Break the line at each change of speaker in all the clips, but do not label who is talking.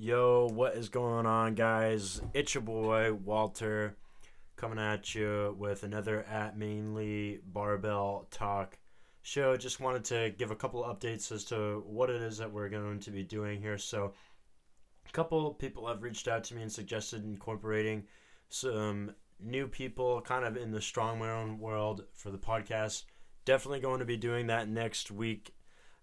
Yo, what is going on, guys? It's your boy Walter coming at you with another at mainly barbell talk show. Just wanted to give a couple updates as to what it is that we're going to be doing here. So, a couple people have reached out to me and suggested incorporating some new people kind of in the strongman world for the podcast. Definitely going to be doing that next week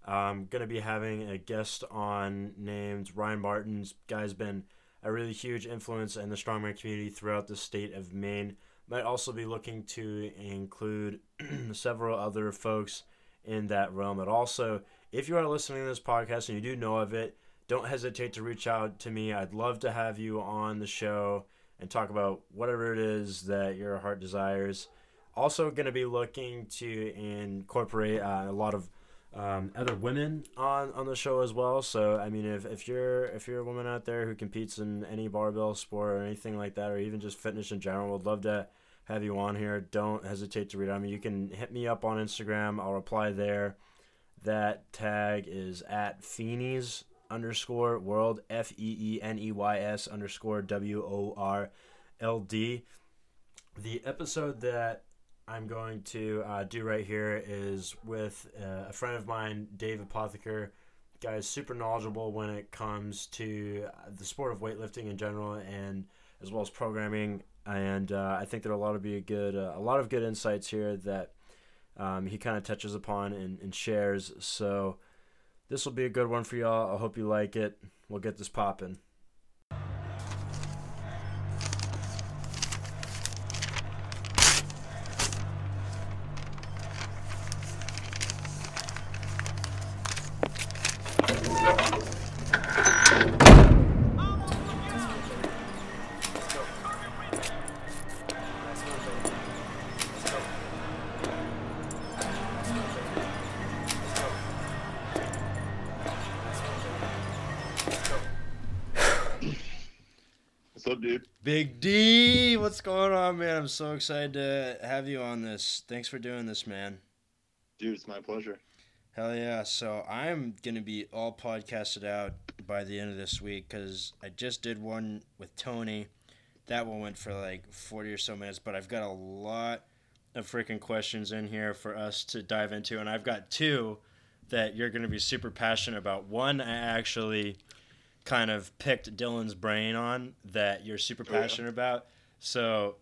I'm going to be having a guest on named Ryan Martins. Guy's been a really huge influence in the strongman community throughout the state of Maine. Might also be looking to include several other folks in that realm. But also, if you are listening to this podcast and you do know of it, don't hesitate to reach out to me. I'd love to have you on the show and talk about whatever it is that your heart desires. Also, going to be looking to incorporate uh, a lot of um, other women on on the show as well. So I mean, if, if you're if you're a woman out there who competes in any barbell sport or anything like that, or even just fitness in general, would love to have you on here. Don't hesitate to read. I mean, you can hit me up on Instagram. I'll reply there. That tag is at Feeneys underscore world F E E N E Y S underscore W O R L D. The episode that I'm going to uh, do right here is with uh, a friend of mine, Dave Apotheker. Guy is super knowledgeable when it comes to uh, the sport of weightlifting in general, and as well as programming. And uh, I think there'll a lot of be a good, uh, a lot of good insights here that um, he kind of touches upon and, and shares. So this will be a good one for y'all. I hope you like it. We'll get this popping. Going on, man? I'm so excited to have you on this. Thanks for doing this, man.
Dude, it's my pleasure.
Hell yeah. So I'm going to be all podcasted out by the end of this week because I just did one with Tony. That one went for like 40 or so minutes, but I've got a lot of freaking questions in here for us to dive into. And I've got two that you're going to be super passionate about. One, I actually kind of picked Dylan's brain on that you're super
Oh, yeah?
passionate about. So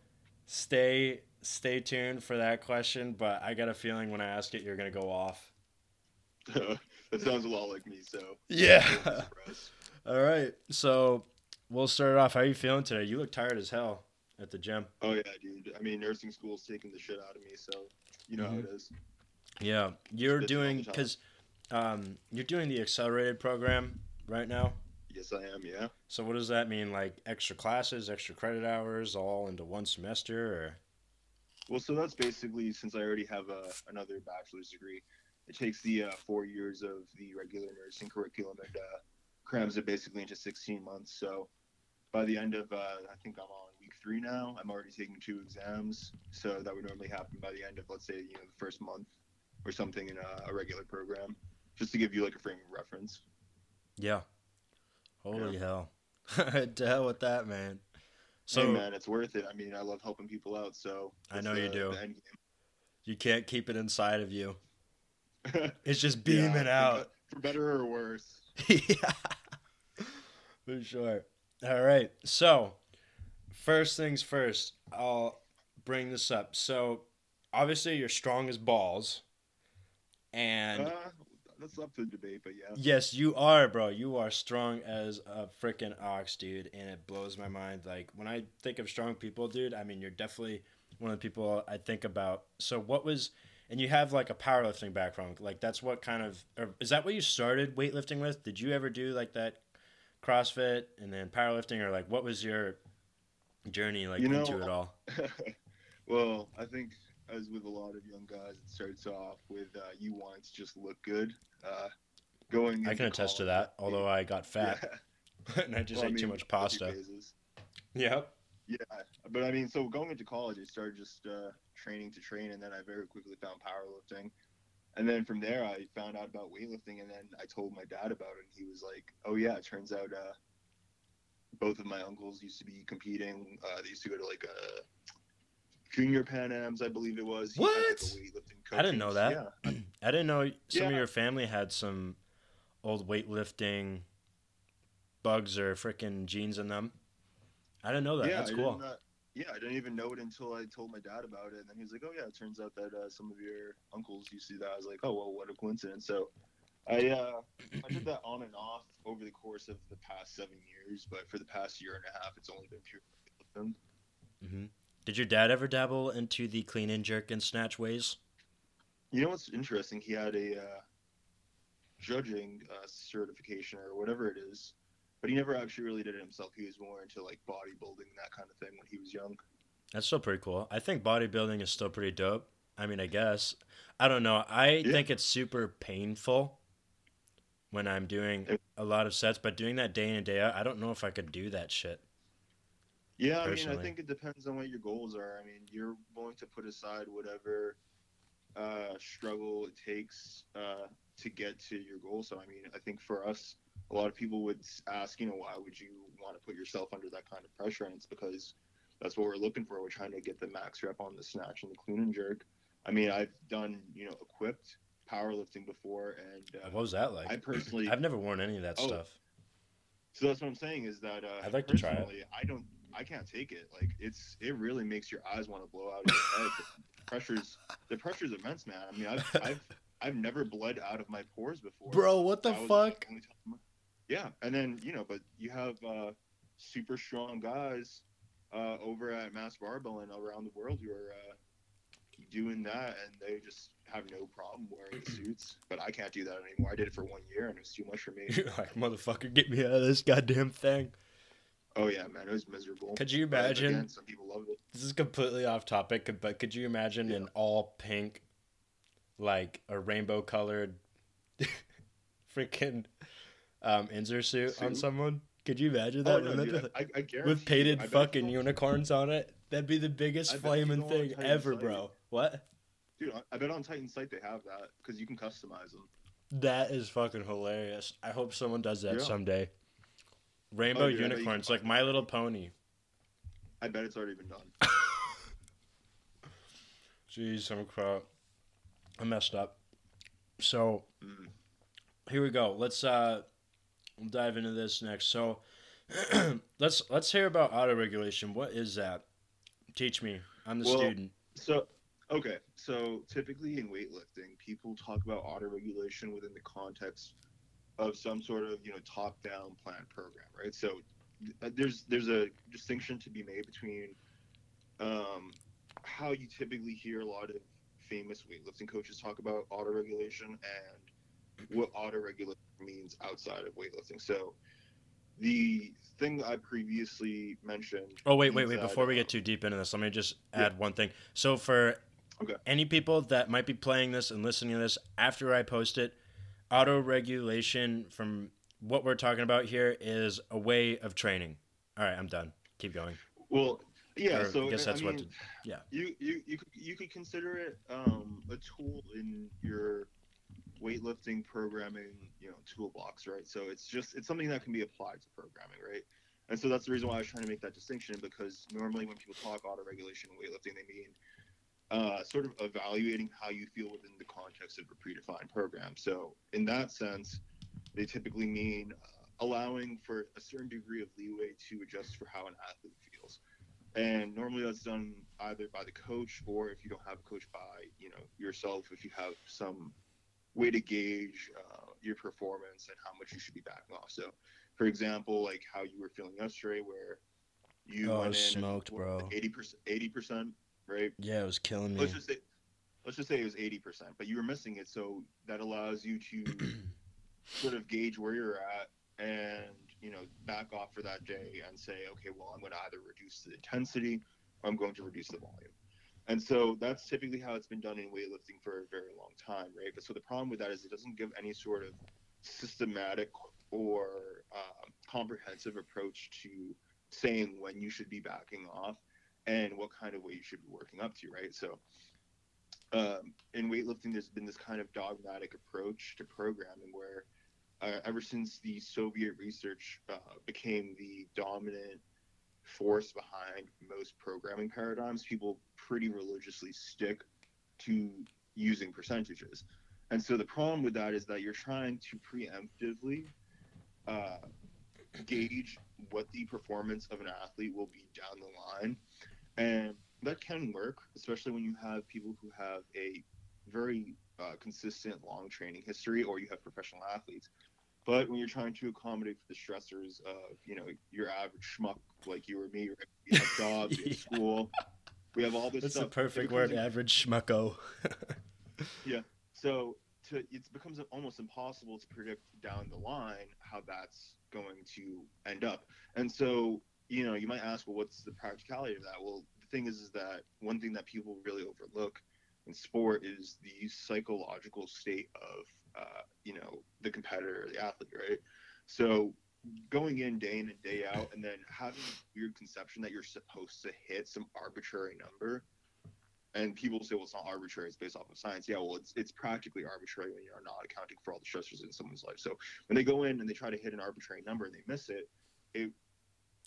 stay stay tuned for that question, but I got a feeling when I ask it you're going to go off.
that sounds a lot like me, so.
Yeah. All right. So we'll start off. How are you feeling today? You look tired as hell at the gym.
Oh, yeah, dude. I mean, nursing school's taking the shit out of me, so you know how it is.
Yeah. You're doing because um, you're doing the accelerated program right now.
Yes, I am, yeah.
So what does that mean? Like extra classes, extra credit hours, all into one semester, or
Well, so that's basically since I already have uh, another bachelor's degree, it takes the uh, four years of the regular nursing curriculum and uh, crams it basically into 16 months. So by the end of, uh, I think I'm on week three now, I'm already taking two exams. So that would normally happen by the end of, let's say, you know, the first month or something in a, a regular program, just to give you like a frame of reference.
yeah. Holy hell! to hell with that, man.
So
So
man, it's worth it. I mean, I love helping people out. So
I know you do. you can't keep it inside of you. It's just beaming
for
out.
for better or worse.
yeah, for sure. All right. So, first things first, I'll bring this up. So, obviously, you're strong as balls, and
Uh, that's up to debate, but yeah.
yes, you are, bro. You are strong as a freaking ox, dude, and it blows my mind. Like when I think of strong people, dude, I mean, you're definitely one of the people I think about. So, what was and you have like a powerlifting background. Like that's what kind of or is that what you started weightlifting with? Did you ever do like that CrossFit and then powerlifting, or like what was your journey like
You know,
into it all?
well, I think as with a lot of young guys, it starts off with uh, you want to just look good. Uh, going.
I can attest to that. Although I got fat
Yeah.
and I just
Well, I
ate too much pasta. Yep.
Yeah, but I mean, so going into college, I started just uh, training to train, and then I very quickly found powerlifting. And then from there, I found out about weightlifting, and then I told my dad about it, and he was like, "Oh yeah, it turns out uh, both of my uncles used to be competing. Uh, they used to go to like a junior Pan Ams, I believe it was. Had, like,
What? I didn't know that.
Yeah.
I didn't know some of your family had some old weightlifting bugs or freaking genes in them. I didn't know that.
yeah,
That's
I
cool.
Didn't, uh, yeah, I didn't even know it until I told my dad about it, and then he was like, "Oh yeah, it turns out that uh, some of your uncles used to do that." I was like, "Oh well, what a coincidence." So, I uh, I did that on and off over the course of the past seven years, but for the past year and a half, it's only been pure. weightlifting.
hmm Did your dad ever dabble into the clean and jerk and snatch ways?
You know what's interesting? He had a uh, judging uh, certification or whatever it is, but he never actually really did it himself. He was more into like bodybuilding and that kind of thing when he was young.
That's still pretty cool. I think bodybuilding is still pretty dope. I mean, I guess. I don't know. I
Yeah.
think it's super painful when I'm doing a lot of sets, but doing that day in and day out, I don't know if I could do that shit.
Yeah, I mean, I think it depends on what your goals are. I mean, you're willing to put aside whatever uh, struggle it takes uh, to get to your goal. So, I mean, I think for us, a lot of people would ask, you know, why would you want to put yourself under that kind of pressure? And it's because that's what we're looking for. We're trying to get the max rep on the snatch and the clean and jerk. I mean, I've done, you know, equipped powerlifting before, and uh,
What was that like?
I personally,
I've never worn any of that
Oh,
stuff.
so that's what I'm saying is that uh,
I'd like to try it.
I don't, I can't take it. Like it's, it really makes your eyes want to blow out of your head. The pressure's, the pressure's immense, man. I mean, I've, I've, I've never bled out of my pores before.
Bro, what the fuck?
Yeah, and then you know, but you have uh, super strong guys uh, over at Mass Barbell and around the world who are uh, doing that, and they just have no problem wearing suits. But I can't do that anymore. I did it for one year, and it was too much for me.
You're like, motherfucker, get me out of this goddamn thing.
Oh yeah, man, it was miserable.
Could you imagine?
Again, some people love it.
This is completely off topic, but could you imagine
Yeah.
an all pink, like a rainbow colored, freaking um, Inzer suit on someone? Could you imagine
Oh,
that?
no, dude, I, I guarantee
with
you,
painted
I
fucking
you
unicorns on it? That'd be the biggest
you
flaming thing ever,
site.
bro. What?
Dude, I- I bet on Titan site they have that because you can customize them.
That is fucking hilarious. I hope someone does that
Yeah.
someday. Rainbow
Oh, dude, I bet you can
unicorns, like My. Little Pony.
I bet it's already been done.
Jeez, I'm crap. I messed up. So
Mm.
here we go. Let's uh dive into this next. So let's let's hear about auto regulation. What is that? Teach me. I'm the
Well,
student.
So, okay, so typically in weightlifting, people talk about auto regulation within the context of some sort of you know top-down planned program, right? So uh, there's there's a distinction to be made between um, how you typically hear a lot of famous weightlifting coaches talk about auto regulation and what auto regulation means outside of weightlifting. So the thing I previously mentioned.
Oh wait, wait, wait! Before we get too deep into this, let me just
Yeah.
add one thing. So for
Okay.
any people that might be playing this and listening to this after I post it, auto regulation from what we're talking about here is a way of training. All right, I'm done. Keep going.
Well, yeah.
Or
so
I guess that's what
mean,
to- yeah.
You you you could, you could consider it um, a tool in your weightlifting programming, you know, toolbox, right? So it's just it's something that can be applied to programming, right? And so that's the reason why I was trying to make that distinction because normally when people talk auto regulation in weightlifting, they mean uh, sort of evaluating how you feel within the context of a predefined program. So in that sense, they typically mean uh, allowing for a certain degree of leeway to adjust for how an athlete feels. And normally that's done either by the coach or if you don't have a coach by you know yourself, if you have some way to gauge uh, your performance and how much you should be backing off. So, for example, like how you were feeling yesterday, where you
Oh,
went in
smoked, bro.
eighty percent, eighty percent, right?
Yeah, it was killing me.
Let's just say, let's just say it was eighty percent, but you were missing it, so that allows you to sort of gauge where you're at and you know back off for that day and say, okay, well, I'm going to either reduce the intensity or I'm going to reduce the volume. And so that's typically how it's been done in weightlifting for a very long time, right? But so the problem with that is it doesn't give any sort of systematic or um, comprehensive approach to saying when you should be backing off and what kind of weight you should be working up to, right? So um, in weightlifting, there's been this kind of dogmatic approach to programming where uh, ever since the Soviet research uh, became the dominant force behind most programming paradigms, people pretty religiously stick to using percentages. And so the problem with that is that you're trying to preemptively uh, gauge what the performance of an athlete will be down the line. And that can work, especially when you have people who have a very uh, consistent long training history or you have professional athletes. But when you're trying to accommodate for the stressors of, you know, your average schmuck like you or me, right? we have jobs, we have school, we have all this
That's
stuff.
the perfect word,
becomes
average schmucko.
yeah. So to it becomes almost impossible to predict down the line how that's going to end up. And so, you know, you might ask, well, what's the practicality of that? Well, the thing is, is that one thing that people really overlook in sport is the psychological state of, uh, you know, the competitor, the athlete, right? So going in day in and day out, and then having a weird conception that you're supposed to hit some arbitrary number and people say, well, it's not arbitrary; it's based off of science. Yeah, well, it's it's practically arbitrary when you're not accounting for all the stressors in someone's life. So when they go in and they try to hit an arbitrary number and they miss it, it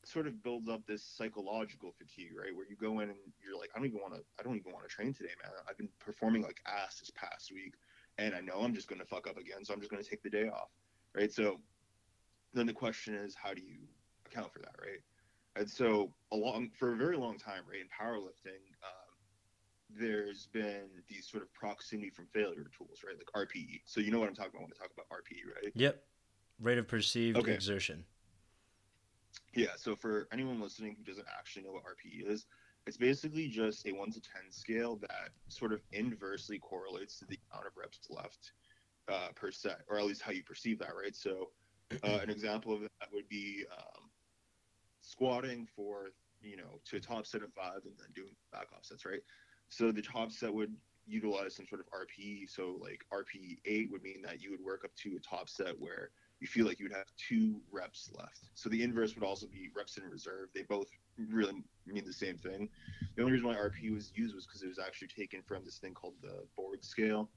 sort of builds up this psychological fatigue, right? Where you go in and you're like, I don't even want to, I don't even want to train today, man. I've been performing like ass this past week, and I know I'm just going to fuck up again, so I'm just going to take the day off, right? So then the question is, how do you account for that, right? And so along for a very long time, right, in powerlifting. Um, there's been these sort of proximity from failure tools, right? Like RPE. So you know what I'm talking about when I talk about RPE, right?
Yep. Rate of perceived
Okay.
exertion.
Yeah. So for anyone listening who doesn't actually know what RPE is, it's basically just a one to ten scale that sort of inversely correlates to the amount of reps left uh, per set, or at least how you perceive that, right? So uh, an example of that would be um, squatting for you know to a top set of five and then doing back off sets, right? So the top set would utilize some sort of RPE. So like RPE eight would mean that you would work up to a top set where you feel like you would have two reps left. So the inverse would also be reps in reserve. They both really mean the same thing. The only reason why RPE was used was because it was actually taken from this thing called the Borg scale,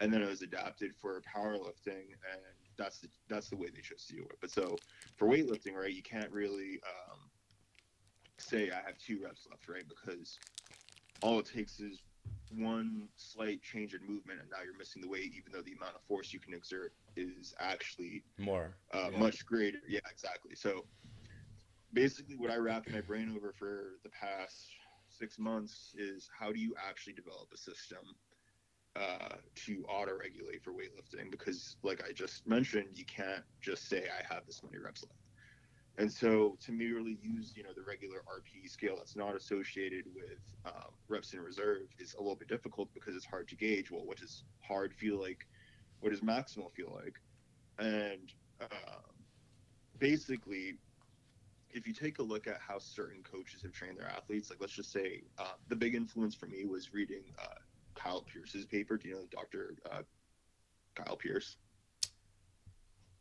and then it was adapted for powerlifting, and that's the that's the way they chose to do it. But so for weightlifting, right, you can't really um, say I have two reps left, right, because all it takes is one slight change in movement, and now you're missing the weight, even though the amount of force you can exert is actually
More.
uh,
Yeah.
much greater. Yeah, exactly. So basically, what I wrapped my brain over for the past six months is how do you actually develop a system uh, to auto regulate for weightlifting? Because, like I just mentioned, you can't just say I have this many reps left. And so to merely use, you know, the regular RPE scale that's not associated with um, reps in reserve is a little bit difficult because it's hard to gauge. Well, what does hard feel like? What does maximal feel like? And um, basically, if you take a look at how certain coaches have trained their athletes, like let's just say uh, the big influence for me was reading uh, Kyle Pierce's paper. Do you know Dr. Uh, Kyle Pierce?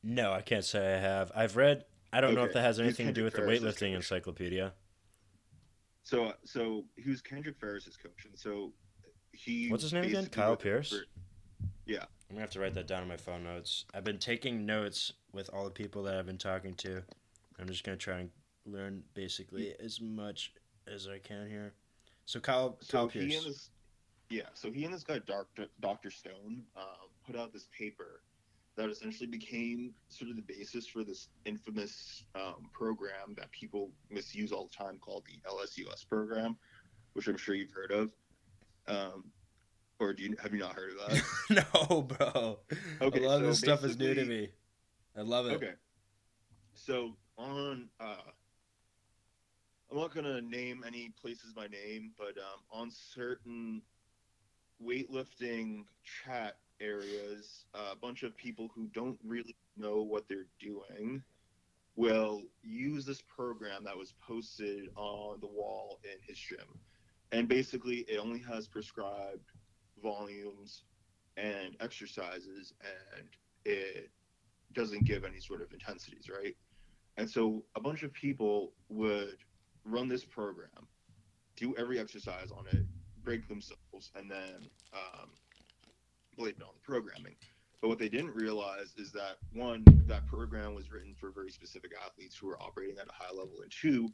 No, I can't say I have. I've read. I don't know if that has anything to do with
Kendrick
the weightlifting encyclopedia.
So, so he was Kendrick Farris's coach, and so he.
What's his name again? Kyle Pierce?
for-
I'm gonna have to write that down in my phone notes. I've been taking notes with all the people that I've been talking to. I'm just gonna try and learn basically as much as I can here. So Kyle
So
Kyle
he
Pierce.
this, yeah. So he and this guy, Doctor Doctor Stone, um, put out this paper that essentially became sort of the basis for this infamous um, program that people misuse all the time called the LSUS program, which I'm sure you've heard of. Um, or do you have you not heard of that?
no, bro.
Okay,
a lot of
so
this stuff is new to me. I love it.
Okay. So on, uh, I'm not gonna name any places by name, but um, on certain weightlifting chat areas, a bunch of people who don't really know what they're doing will use this program that was posted on the wall in his gym, and basically it only has prescribed volumes and exercises, and it doesn't give any sort of intensities, right? And so a bunch of people would run this program, do every exercise on it, break themselves, and then um, blame it on the programming. But what they didn't realize is that one, that program was written for very specific athletes who were operating at a high level, and two,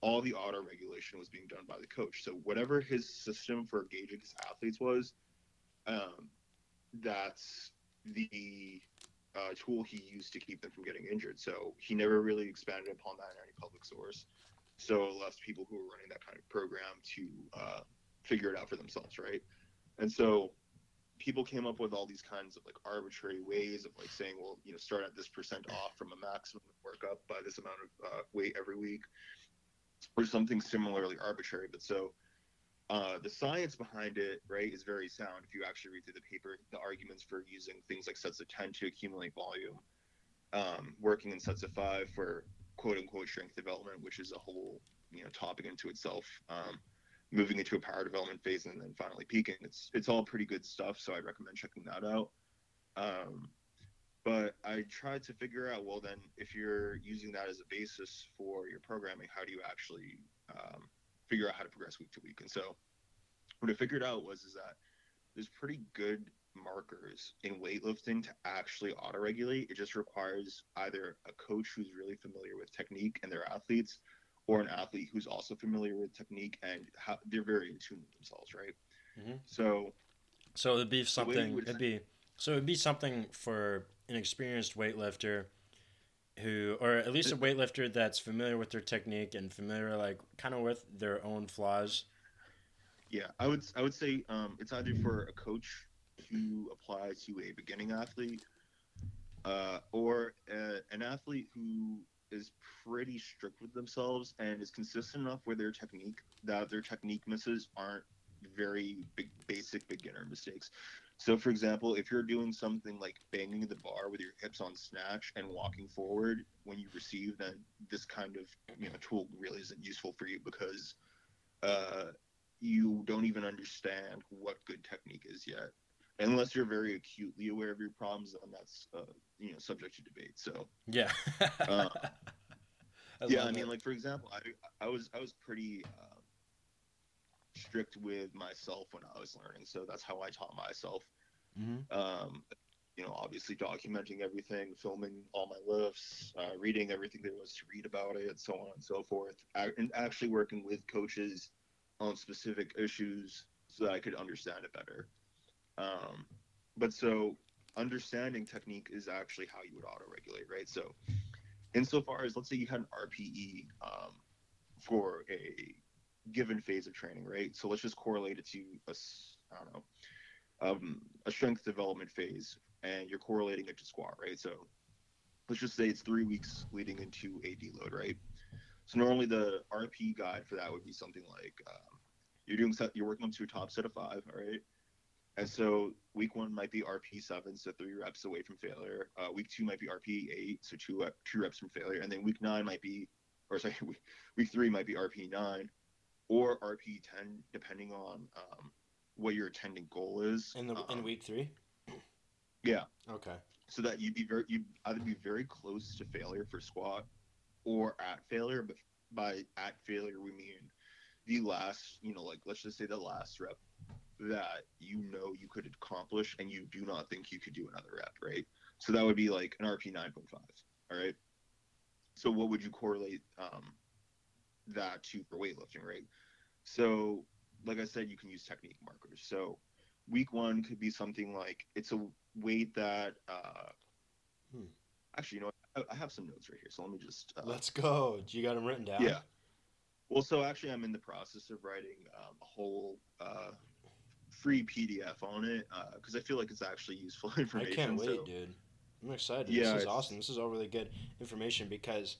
all the auto regulation was being done by the coach. So whatever his system for gauging his athletes was, um, that's the uh, tool he used to keep them from getting injured. So he never really expanded upon that in any public source. So it left people who were running that kind of program to uh, figure it out for themselves, right? And so people came up with all these kinds of like arbitrary ways of like saying, well, you know, start at this percent off from a maximum work up by this amount of uh, weight every week, or something similarly arbitrary. But so uh, the science behind it, right, is very sound. If you actually read through the paper, the arguments for using things like sets of 10 to accumulate volume, um, working in sets of five for quote unquote strength development, which is a whole you know topic into itself. Um, moving into a power development phase and then finally peaking. It's it's all pretty good stuff, so I recommend checking that out. Um, but I tried to figure out well then if you're using that as a basis for your programming, how do you actually um, figure out how to progress week to week? And so what I figured out was is that there's pretty good markers in weightlifting to actually auto regulate. It just requires either a coach who's really familiar with technique and their athletes or an athlete who's also familiar with technique and how they're very in tune with themselves, right?
Mhm.
So,
So it'd be something. It'd be so it'd be something for an experienced weightlifter, who or at least a weightlifter that's familiar with their technique and familiar like kind of with their own flaws.
yeah, I would I would say um, it's either for a coach to apply to a beginning athlete, uh, or uh an athlete who is pretty strict with themselves and is consistent enough with their technique that their technique misses aren't very big, basic beginner mistakes. So, for example, if you're doing something like banging the bar with your hips on snatch and walking forward when you receive, then this kind of you know tool really isn't useful for you because uh, you don't even understand what good technique is yet. Unless you're very acutely aware of your problems, then that's uh, you know subject to debate. So
Yeah.
Uh,
I
yeah, I mean, like for example, I I was I was pretty um, strict with myself when I was learning, so that's how I taught myself.
Mhm.
Um, you know, obviously documenting everything, filming all my lifts, uh, reading everything there was to read about it, so on and so forth, A- and actually working with coaches on specific issues so that I could understand it better. Um, but so understanding technique is actually how you would auto regulate, right? So insofar as let's say you had an RPE um, for a given phase of training, right? So let's just correlate it to a I don't know um, a strength development phase, and you're correlating it to squat, right? So let's just say it's three weeks leading into a deload, right? So normally the RP guide for that would be something like um, you're doing set, you're working up to a top set of five, all right? And so week one might be RP seven, so three reps away from failure. Uh, week two might be RP eight, so two two reps from failure, and then week nine might be, or sorry, week, week three might be RP nine, or RP ten, depending on um, what your attending goal is.
in the in
Um,
week three.
Yeah,
Okay.
so that you'd be very, you'd either be very close to failure for squat, or at failure. But by at failure, we mean the last, you know, like let's just say the last rep that you know you could accomplish and you do not think you could do another rep, right? So that would be like an RP 9.5, all right? So what would you correlate um, that to for weightlifting, right? So, like I said, you can use technique markers. So week one could be something like it's a weight that, uh,
Hmm.
actually, you know, what? I, I have some notes right here. So let me just. Uh,
Let's go. Do you got them written down.
yeah. Well, so actually, I'm in the process of writing um, a whole uh, free PDF on it uh, because I feel like it's actually useful information.
I can't wait,
so.
dude. I'm excited.
Yeah,
this is awesome. This is all really good information because,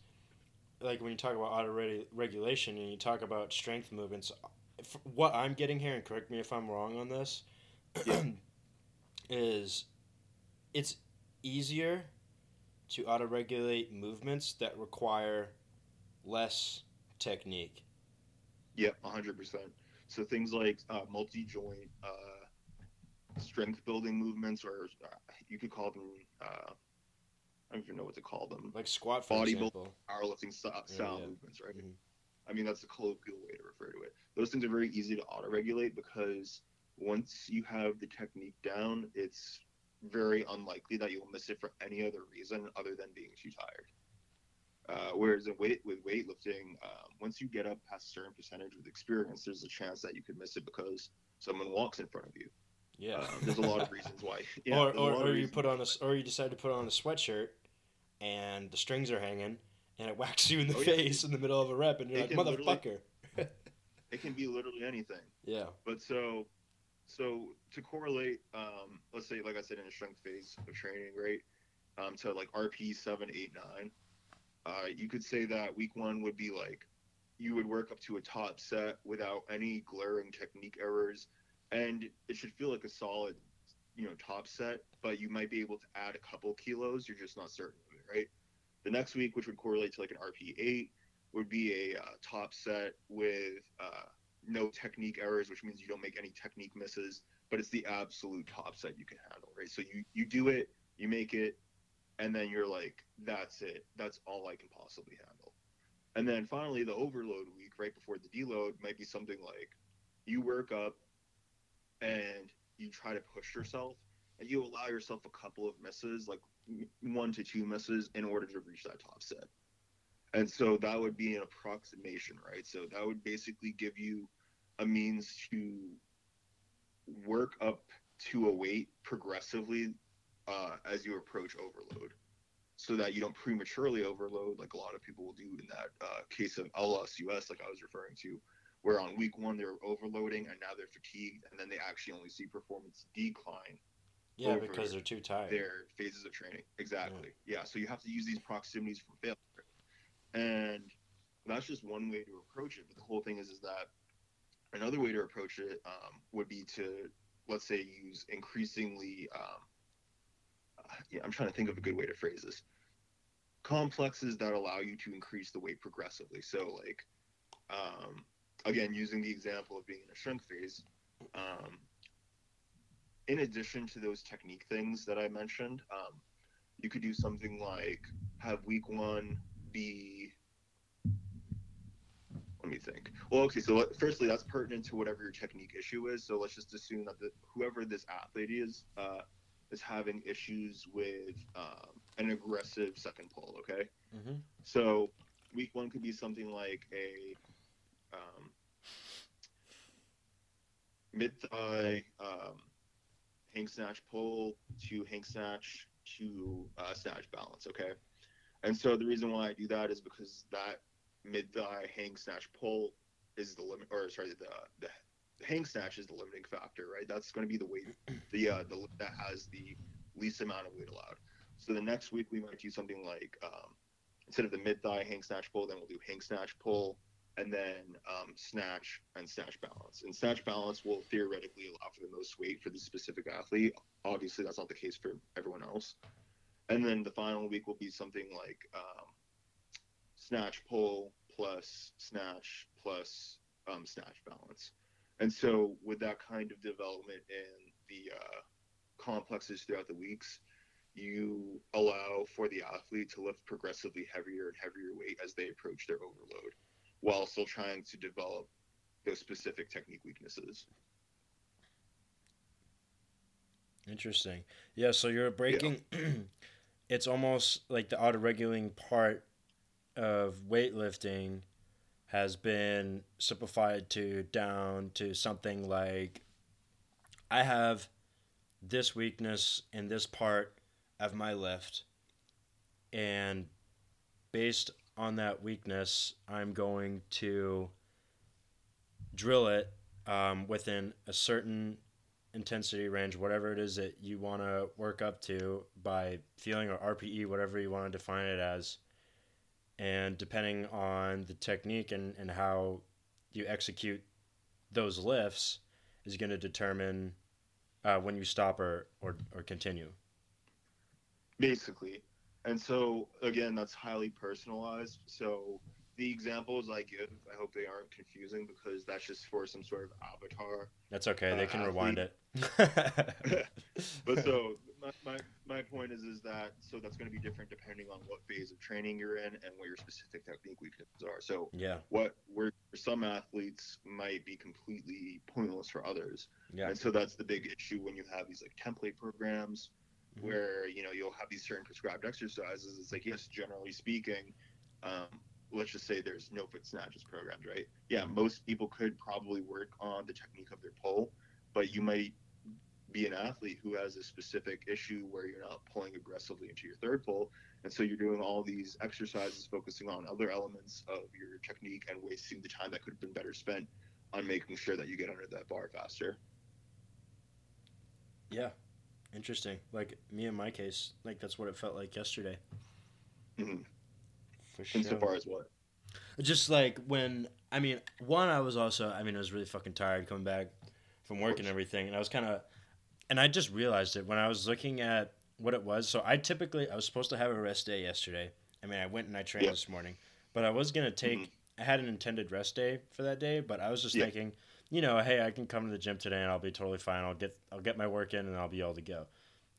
like, when you talk about auto regu- regulation and you talk about strength movements, what I'm getting here, and correct me if I'm wrong on this,
Yeah.
is it's easier to auto regulate movements that require less technique.
Yep, 100%. So things like uh, multi-joint uh, strength building movements, or uh, you could call them, uh, I don't even know what to call them,
Like squat, for
Bodybuilding. powerlifting style,
Yeah,
style
yeah.
movements, right?
Mhm.
I mean, that's the colloquial way to refer to it. Those things are very easy to auto-regulate because once you have the technique down, it's very unlikely that you'll miss it for any other reason other than being too tired. Uh, whereas in weight with weightlifting, um, once you get up past a certain percentage with experience, there's a chance that you could miss it because someone walks in front of you.
Yeah.
Um, there's a lot of reasons why. Yeah,
or or, or you put on a or you decide to put on a sweatshirt, and the strings are hanging, and it whacks you in the
Oh, yeah.
face in the middle of a rep, and you're
It
like, motherfucker.
It can be literally anything.
Yeah.
But so, so to correlate, um, let's say, like I said, in a strength phase of training, right, um, to like RP seven, eight, nine, uh, you could say that week one would be like you would work up to a top set without any glaring technique errors, and it should feel like a solid, you know, top set. But you might be able to add a couple kilos. You're just not certain of it, right? The next week, which would correlate to like an RP eight, would be a uh, top set with uh, no technique errors, which means you don't make any technique misses, but it's the absolute top set you can handle, right? So you you do it, you make it, and then you're like, that's it. That's all I can possibly handle. And then finally, the overload week, right before the deload, might be something like you work up and you try to push yourself, and you allow yourself a couple of misses, like one to two misses, in order to reach that top set. And so that would be an approximation, right? So that would basically give you a means to work up to a weight progressively uh, as you approach overload so that you don't prematurely overload like a lot of people will do in that uh, case of LSUS, like I was referring to, where on week one they're overloading and now they're fatigued and then they actually only see performance decline
Yeah, because they're too tired.
their phases of training. Exactly. Yeah. So you have to use these proximities for failure, and that's just one way to approach it. But the whole thing is, is that another way to approach it um, would be to, let's say, use increasingly. Um, uh, yeah, I'm trying to think of a good way to phrase this. Complexes that allow you to increase the weight progressively. So, like, um, again, using the example of being in a strength phase, um, in addition to those technique things that I mentioned, um, you could do something like have week one be. Let me think. Well, okay, so let, firstly, that's pertinent to whatever your technique issue is. So let's just assume that the, whoever this athlete is uh, is having issues with um, an aggressive second pull. Okay,
hmm
so week one could be something like a um, mid thigh um, hang snatch pull to hang snatch to uh, snatch balance. Okay, and so the reason why I do that is because that mid thigh hang snatch pull is the limit, or sorry, the the hang snatch is the limiting factor, right? That's going to be the weight, the uh, the that has the least amount of weight allowed. So the next week we might do something like um, instead of the mid thigh hang snatch pull, then we'll do hang snatch pull, and then um, snatch and snatch balance. And snatch balance will theoretically allow for the most weight for the specific athlete. Obviously, that's not the case for everyone else. And then the final week will be something like um, snatch pull plus snatch plus um, snatch balance. And so, with that kind of development in the uh, complexes throughout the weeks, you allow for the athlete to lift progressively heavier and heavier weight as they approach their overload, while still trying to develop those specific technique weaknesses.
Interesting. Yeah, so you're breaking. it's almost like the auto regulating part of weightlifting has been simplified to down to something like I have this weakness in this part of my lift, and based on that weakness, I'm going to drill it um, within a certain intensity range, whatever it is that you want to work up to by feeling or RPE, whatever you want to define it as. And depending on the technique and, and how you execute those lifts is going to determine uh, when you stop or, or, or continue.
Basically. And so again, that's highly personalized. So the examples I give, I hope they aren't confusing because that's just for some sort of avatar.
That's okay. They
Uh,
can rewind it.
But so my, my, my point is is that so that's going to be different depending on what phase of training you're in and what your specific technique weaknesses are. So
yeah,
what where some athletes might be completely pointless for others.
yeah,
And so that's the big issue when you have these like template programs mm-hmm. where you know you'll have these certain prescribed exercises. It's like yes, generally speaking, um, let's just say there's no foot snatches programmed, right? Yeah, most people could probably work on the technique of their pull, but you might be an athlete who has a specific issue where you're not pulling aggressively into your third pull. And so you're doing all these exercises focusing on other elements of your technique and wasting the time that could have been better spent on making sure that you get under that bar faster.
Yeah. Interesting. Like me in my case, like that's what it felt like yesterday.
Mm-hmm. For sure. Insofar as what?
Just like when I mean, one, I was also I mean, I was really fucking tired coming back from work and everything, and I was kind of, and I just realized it when I was looking at what it was. So I typically I was supposed to have a rest day yesterday. I mean, I went and I trained this morning, but I was gonna take. Mm-hmm. I had an intended rest day for that day, but I was just thinking, you know, hey, I can come to the gym today and I'll be totally fine. I'll get I'll get my work in and I'll be able to go.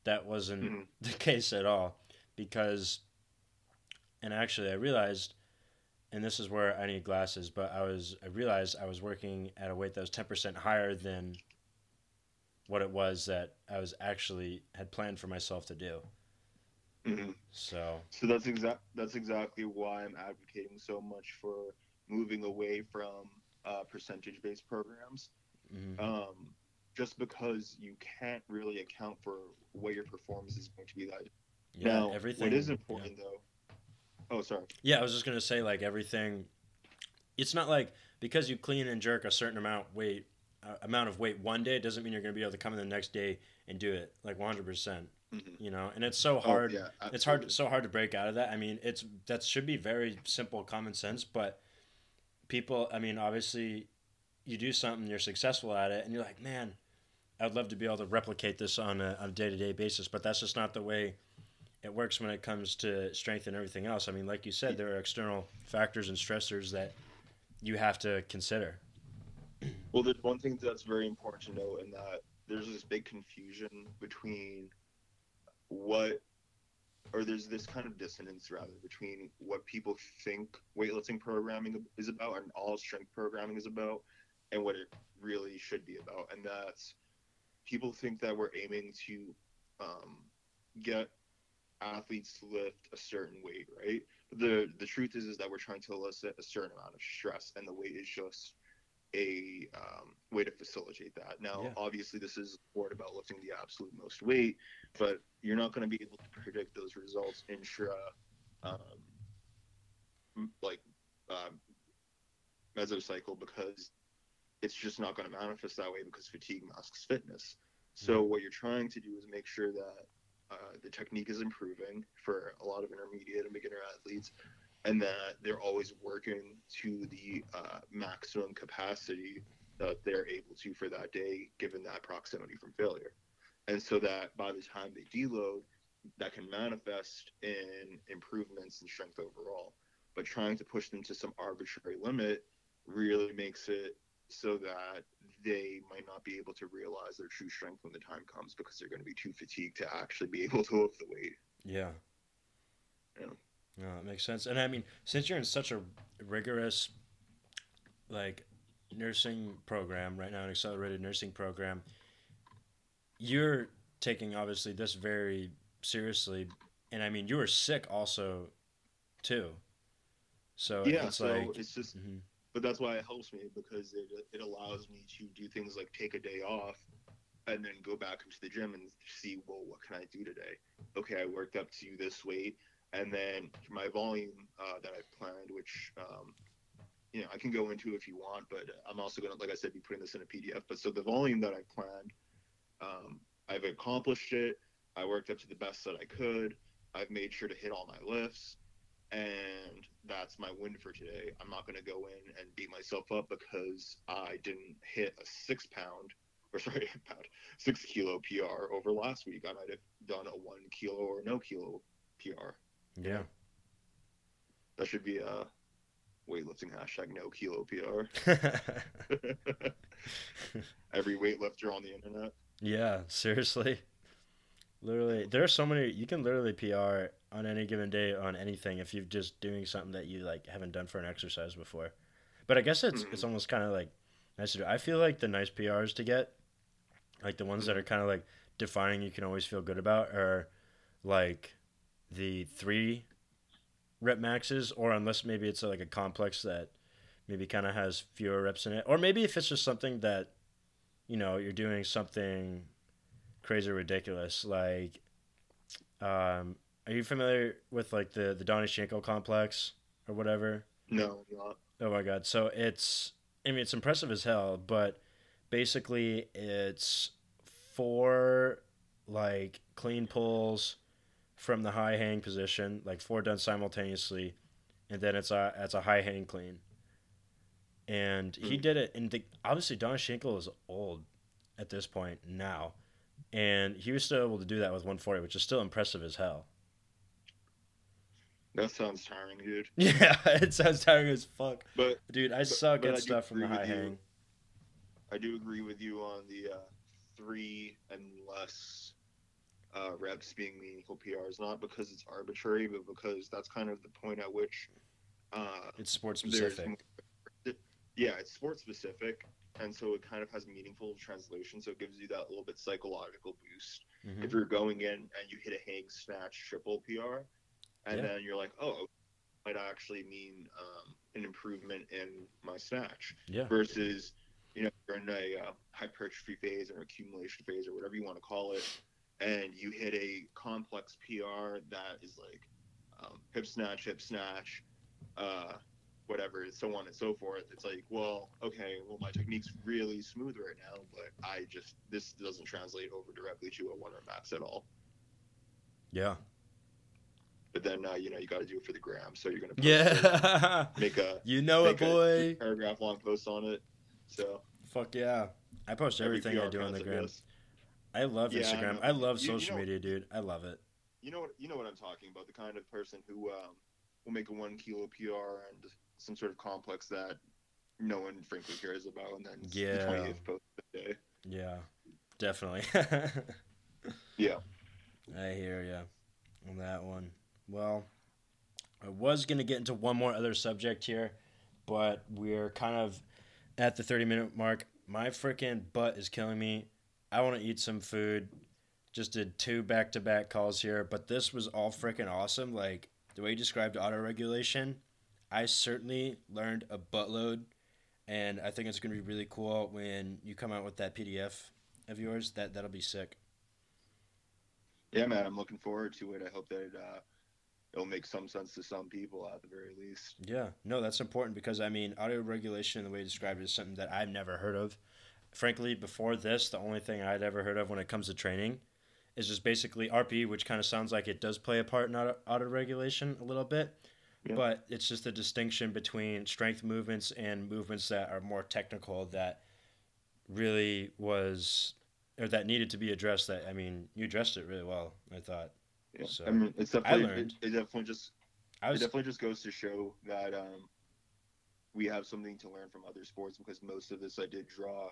That wasn't mm-hmm. the case at all because and actually I realized and this is where I need glasses, but I was I realized I was working at a weight that was 10% higher than what it was that I was actually had planned for myself to do.
Mm-hmm.
So
So that's exact that's exactly why I'm advocating so much for moving away from uh, percentage based programs. Mm-hmm. Um, just because you can't really account for what your performance is going to be like. Yeah, now, everything. What is important yeah. though Oh, sorry.
Yeah, I was just gonna say like everything. It's not like because you clean and jerk a certain amount weight uh, amount of weight one day doesn't mean you're gonna be able to come in the next day and do it like 100. percent mm-hmm. You know, and it's so oh, hard. Oh, yeah, it's hard, so hard to break out of that. I mean, it's that should be very simple, common sense, but people. I mean, obviously, you do something, you're successful at it, and you're like, man, I'd love to be able to replicate this on a on a day to day basis, but that's just not the way it works when it comes to strength and everything else. I mean, like you said, there are external factors and stressors that you have to consider.
Well, there's one thing that's very important to know, in that there's this big confusion between what, or there's this kind of dissonance rather between what people think weightlifting programming is about and all strength programming is about, and what it really should be about. And that's people think that we're aiming to um, get athletes to lift a certain weight, right? The the truth is is that we're trying to elicit a certain amount of stress, and the weight is just a um, way to facilitate that. Now, yeah. obviously, this is a sport about lifting the absolute most weight, but you're not going to be able to predict those results intra, um, like, uh, mesocycle because it's just not going to manifest that way because fatigue masks fitness. So, what you're trying to do is make sure that uh, the technique is improving for a lot of intermediate and beginner athletes, and that they're always working to the uh, maximum capacity that they're able to for that day, given that proximity from failure. And so that by the time they deload, that can manifest in improvements in strength overall. But trying to push them to some arbitrary limit really makes it so that they might not be able to realize their true strength when the time comes because they're going to be too fatigued to actually be able to lift the weight.
Yeah.
Yeah.
No, that makes sense. And I mean, since you're in such a rigorous, like, nursing program right now, an accelerated nursing program, you're taking obviously this very seriously. And I mean, you were sick also, too. So
yeah, it's so like, it's just. Mm-hmm but that's why it helps me because it it allows me to do things like take a day off and then go back into the gym and see well what can i do today okay i worked up to this weight and then my volume uh, that i've planned which um, you know i can go into if you want but i'm also to like i said be putting this in a pdf but so the volume that i planned um, i've accomplished it i worked up to the best that i could i've made sure to hit all my lifts and that's my win for today. I'm not to go in and beat myself up because I didn't hit a six pound or sorry, about six kilo PR over last week. I might have done a one kilo or no kilo PR.
Yeah.
That should be a weightlifting hashtag no kilo PR. Every weightlifter on the internet.
Yeah, seriously. Literally, there are so many. You can literally PR on any given day on anything if you're just doing something that you like haven't done for an exercise before. But I guess it's mm-hmm. it's almost kind of like nice to do. I feel like the nice PRs to get, like the ones mm-hmm. that are kind of like defining you can always feel good about are like the three rep maxes, or unless maybe it's like a complex that maybe kind of has fewer reps in it, or maybe if it's just something that you know you're doing something crazy ridiculous like um are you familiar with like the the Donny Shankle complex or whatever?
No, not.
oh my god. So it's i mean it's impressive as hell but basically it's four like clean pulls from the high hang position like four done simultaneously and then it's a it's a high hang clean and he
Mm.
did it and the, obviously Donny Shankle is old at this point now and he was still able to do that with 140 which is still impressive as hell
That sounds tiring, dude.
yeah it sounds tiring as fuck
But
dude I suck
but
at
do
stuff from the high
with you.
hang
I do agree with you on the uh, three and less uh, reps being meaningful PRs, not because it's arbitrary, but because that's kind of the point at which uh,
it's sports specific
yeah, it's sports specific, and so it kind of has meaningful translation. So it gives you that little bit psychological boost.
Mhm.
If you're going in and you hit a hang snatch triple PR, and
Yeah.
then you're like, oh, might actually mean um, an improvement in my snatch
yeah
versus you know you're in a uh, hypertrophy phase or accumulation phase or whatever you want to call it, and you hit a complex PR that is like um, hip snatch, hip snatch, uh, whatever, so on and so forth. It's like, well, okay, well my technique's really smooth right now, but I just this doesn't translate over directly to a one rep max at all.
yeah
But then uh, you know you got to do it for the gram, so you're gonna
yeah
make a
you know it
a
boy
paragraph long post on it. So
fuck yeah I post
every
everything I do on the gram. I love
Yeah,
Instagram.
know.
I, love
You- you
social
know-
media, dude. I love it.
you know what you know what I'm talking about. The kind of person who um, will make a one kilo PR and some sort of complex that no one frankly cares about, and then
Yeah.
the 20th post of the day.
Yeah, definitely.
Yeah.
I hear ya on that one. Well, I was gonna get into one more other subject here, but we're kind of at the thirty minute mark. My freaking butt is killing me. I want to eat some food. Just did two back to back calls here, but this was all freaking awesome. Like the way you described auto regulation, I certainly learned a buttload, and I think it's gonna be really cool when you come out with that PDF of yours. That that'll be sick.
Yeah, man, I'm looking forward to it. I hope that uh, it'll make some sense to some people at the very least.
Yeah, no, that's important because I mean, auto regulation and the way you described it is something that I've never heard of. Frankly, before this, the only thing I'd ever heard of when it comes to training is just basically RP, which kind of sounds like it does play a part in auto, auto regulation a little bit,
Yeah.
but it's just a distinction between strength movements and movements that are more technical that really was or that needed to be addressed. That I mean, you addressed it really well. I thought
Yeah.
So,
I mean, it's definitely
learned.
It, it definitely just
I
it definitely just goes to show that um, we have something to learn from other sports because most of this I did draw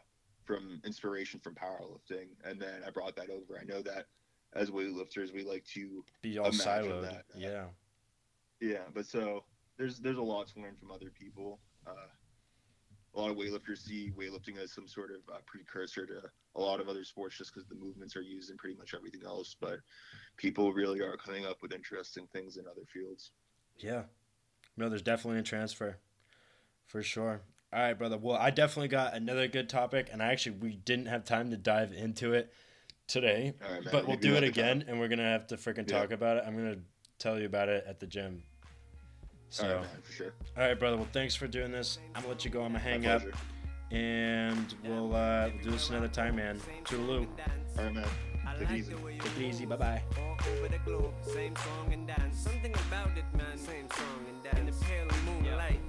from inspiration from powerlifting, and then I brought that over. I know that as weightlifters, we like to
be all siloed.
that, uh,
yeah.
yeah, but so there's there's a lot to learn from other people. Uh, a lot of weightlifters see weightlifting as some sort of uh, precursor to a lot of other sports just because the movements are used in pretty much everything else. But people really are coming up with interesting things in other fields.
Yeah. No, there's definitely a transfer. For sure. All right, brother. Well, I definitely got another good topic, and I actually we didn't have time to dive into it today,
All right, man.
but we'll do it
another time.
again, and we're gonna have to freaking
Yeah.
talk about it. I'm gonna tell you about it at the gym. So,
All right, man, for sure.
all right, brother. Well, thanks for doing this. I'm gonna let you go. I'm gonna hang
My
up, and we'll uh, we'll do this another time, man. Toodaloo.
All right, man. Take it easy.
Take it easy. Bye bye.
All over the globe, same song and dance. Something about it, man. Same song and dance. In the pale moonlight.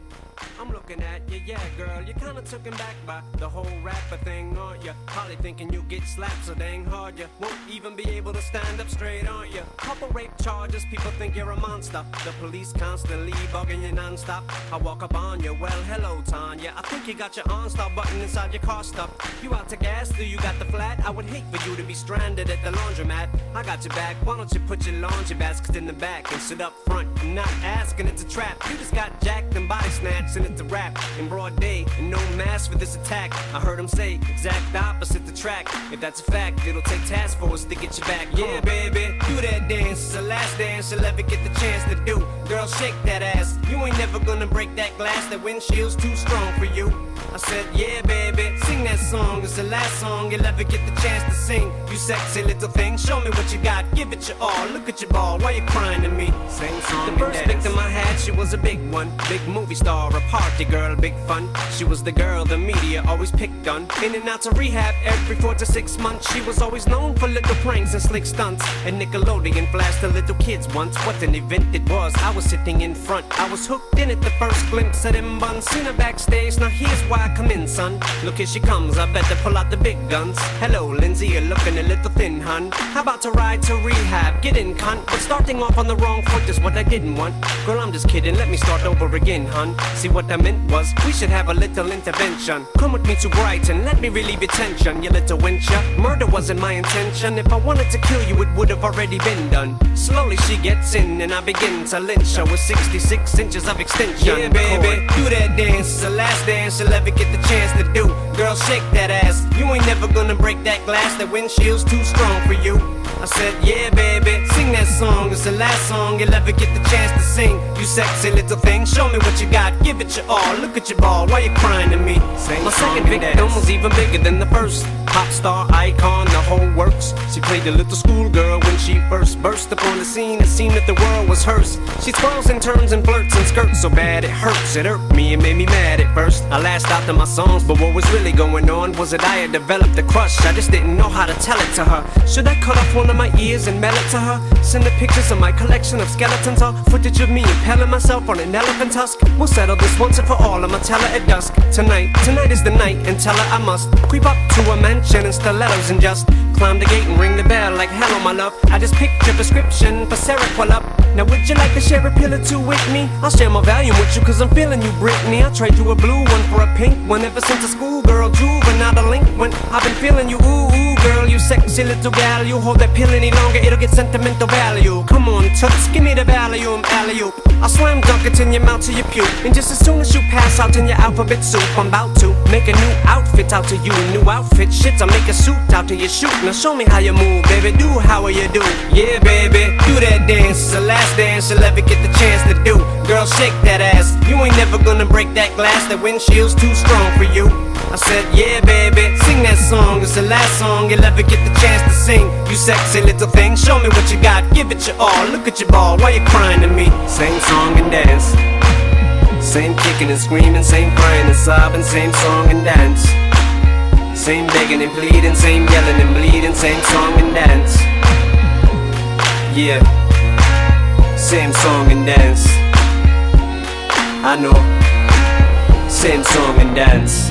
I'm looking at you, yeah, girl. You're kinda taken back by the whole rapper thing, aren't you? Probably thinking you get slapped so dang hard you won't even be able to stand up straight, aren't you? Couple rape charges, people think you're a monster. The police constantly bugging you non-stop. I walk up on you, well, hello, Tanya. I think you got your OnStar button inside your car stuck. You out to gas? Do you got the flat? I would hate for you to be stranded at the laundromat. I got your back. Why don't you put your laundry basket in the back and sit up front? I'm not asking, it's a trap. You just got jacked and body snatched and it's a rap. in broad day and no mask for this attack. I heard him say exact opposite the track. If that's a fact, it'll take task force to get you back. Yeah, baby, do that dance. It's the last dance you'll ever get the chance to do. Girl, shake that ass. You ain't never gonna break that glass. That windshield's too strong for you. I said, yeah, baby, sing that song. It's the last song you'll ever get the chance to sing. You sexy little thing, show me what you got. Give it your all. Look at your ball. Why you crying to me? Same song. The first victim I had, she was a big one. Big movie star, a party girl, big fun. She was the girl the media always picked on. In and out to rehab every four to six months. She was always known for little pranks and slick stunts. And Nickelodeon flashed the little kids once. What an event it was. I was sitting in front. I was hooked in at the first glimpse of them buns. Seen her backstage. Now here's why I come in, son. Look, here she comes. I better pull out the big guns. Hello, Lindsay. You're looking a little thin, hun. How about to ride to rehab? Get in, cunt. But starting off on the wrong foot is what I didn't want. Girl, I'm just kidding. Let me start over again, hun. See what I meant was we should have a little intervention. Come with me to Brighton. Let me relieve your tension, you little wincher. Murder wasn't my intention. If I wanted to kill you, it would have already been done. Slowly she gets in and I begin to lynch her with 66 inches of extension. Yeah, baby, do that dance. It's the last dance you'll ever get the chance to do. Girl, shake that ass. You ain't never gonna break that glass. That windshield's too strong for you. I said, yeah, baby, sing that song. It's the last song you'll ever get the chance to sing. You sexy little thing, show me what you got. Give it your all. Look at your ball. Why you crying to me?
Same
My second victim
dance.
was even bigger than the first. Pop star icon, the whole works. She played a little schoolgirl when she first burst upon the scene. It seemed that the world was hers. She twirls and turns and flirts and skirts so bad it hurts. It hurt me and made me mad at first. I lashed out to my songs, but what was really going on was that I had developed a crush. I just didn't know how to tell it to her. Should I cut off one of my ears and mail it to her? Send her pictures of my collection of skeletons or footage of me impaling myself on an elephant tusk? We'll settle this once and for all. I'ma tell her at dusk. Tonight, tonight is the night, and tell her I must creep up to a mansion in stilettos and just climb the gate and ring the bell like hello, my love. I just picked your prescription for Seroquel Now would you like to share a pill or two with me? I'll share my Valium with you cause I'm feeling you, Britney. I'll trade you a blue one for a pink one. Ever since a schoolgirl, juvenile delinquent, I've been feeling you, ooh, ooh, girl, you sexy little gal. You hold that pill any longer, it'll get sentimental value. Come on, toots, give me the Valium, alley oop. I'll slam dunk it in your mouth to your puke. And just as soon as you pass out in your alphabet soup, I'm about to make a new outfit out to you. New outfit, shit, I'll make a suit out to your shoot. Now show me how you move, baby. Do how you do. Yeah, baby, do that dance. It's last dance she'll ever get the chance to do. Girl, shake that ass. You ain't never gonna break that glass. That windshield's too strong for you. I said, yeah, baby, sing that song. It's the last song you'll ever get the chance to sing. You sexy little thing, show me what you got. Give it your all. Look at your ball. Why you crying to me? Same song and dance. Same kicking and screaming, same crying and sobbing, same song and dance. Same begging and pleading, same yelling and bleeding, same song and dance. Yeah, same song and dance. I know, same song and dance.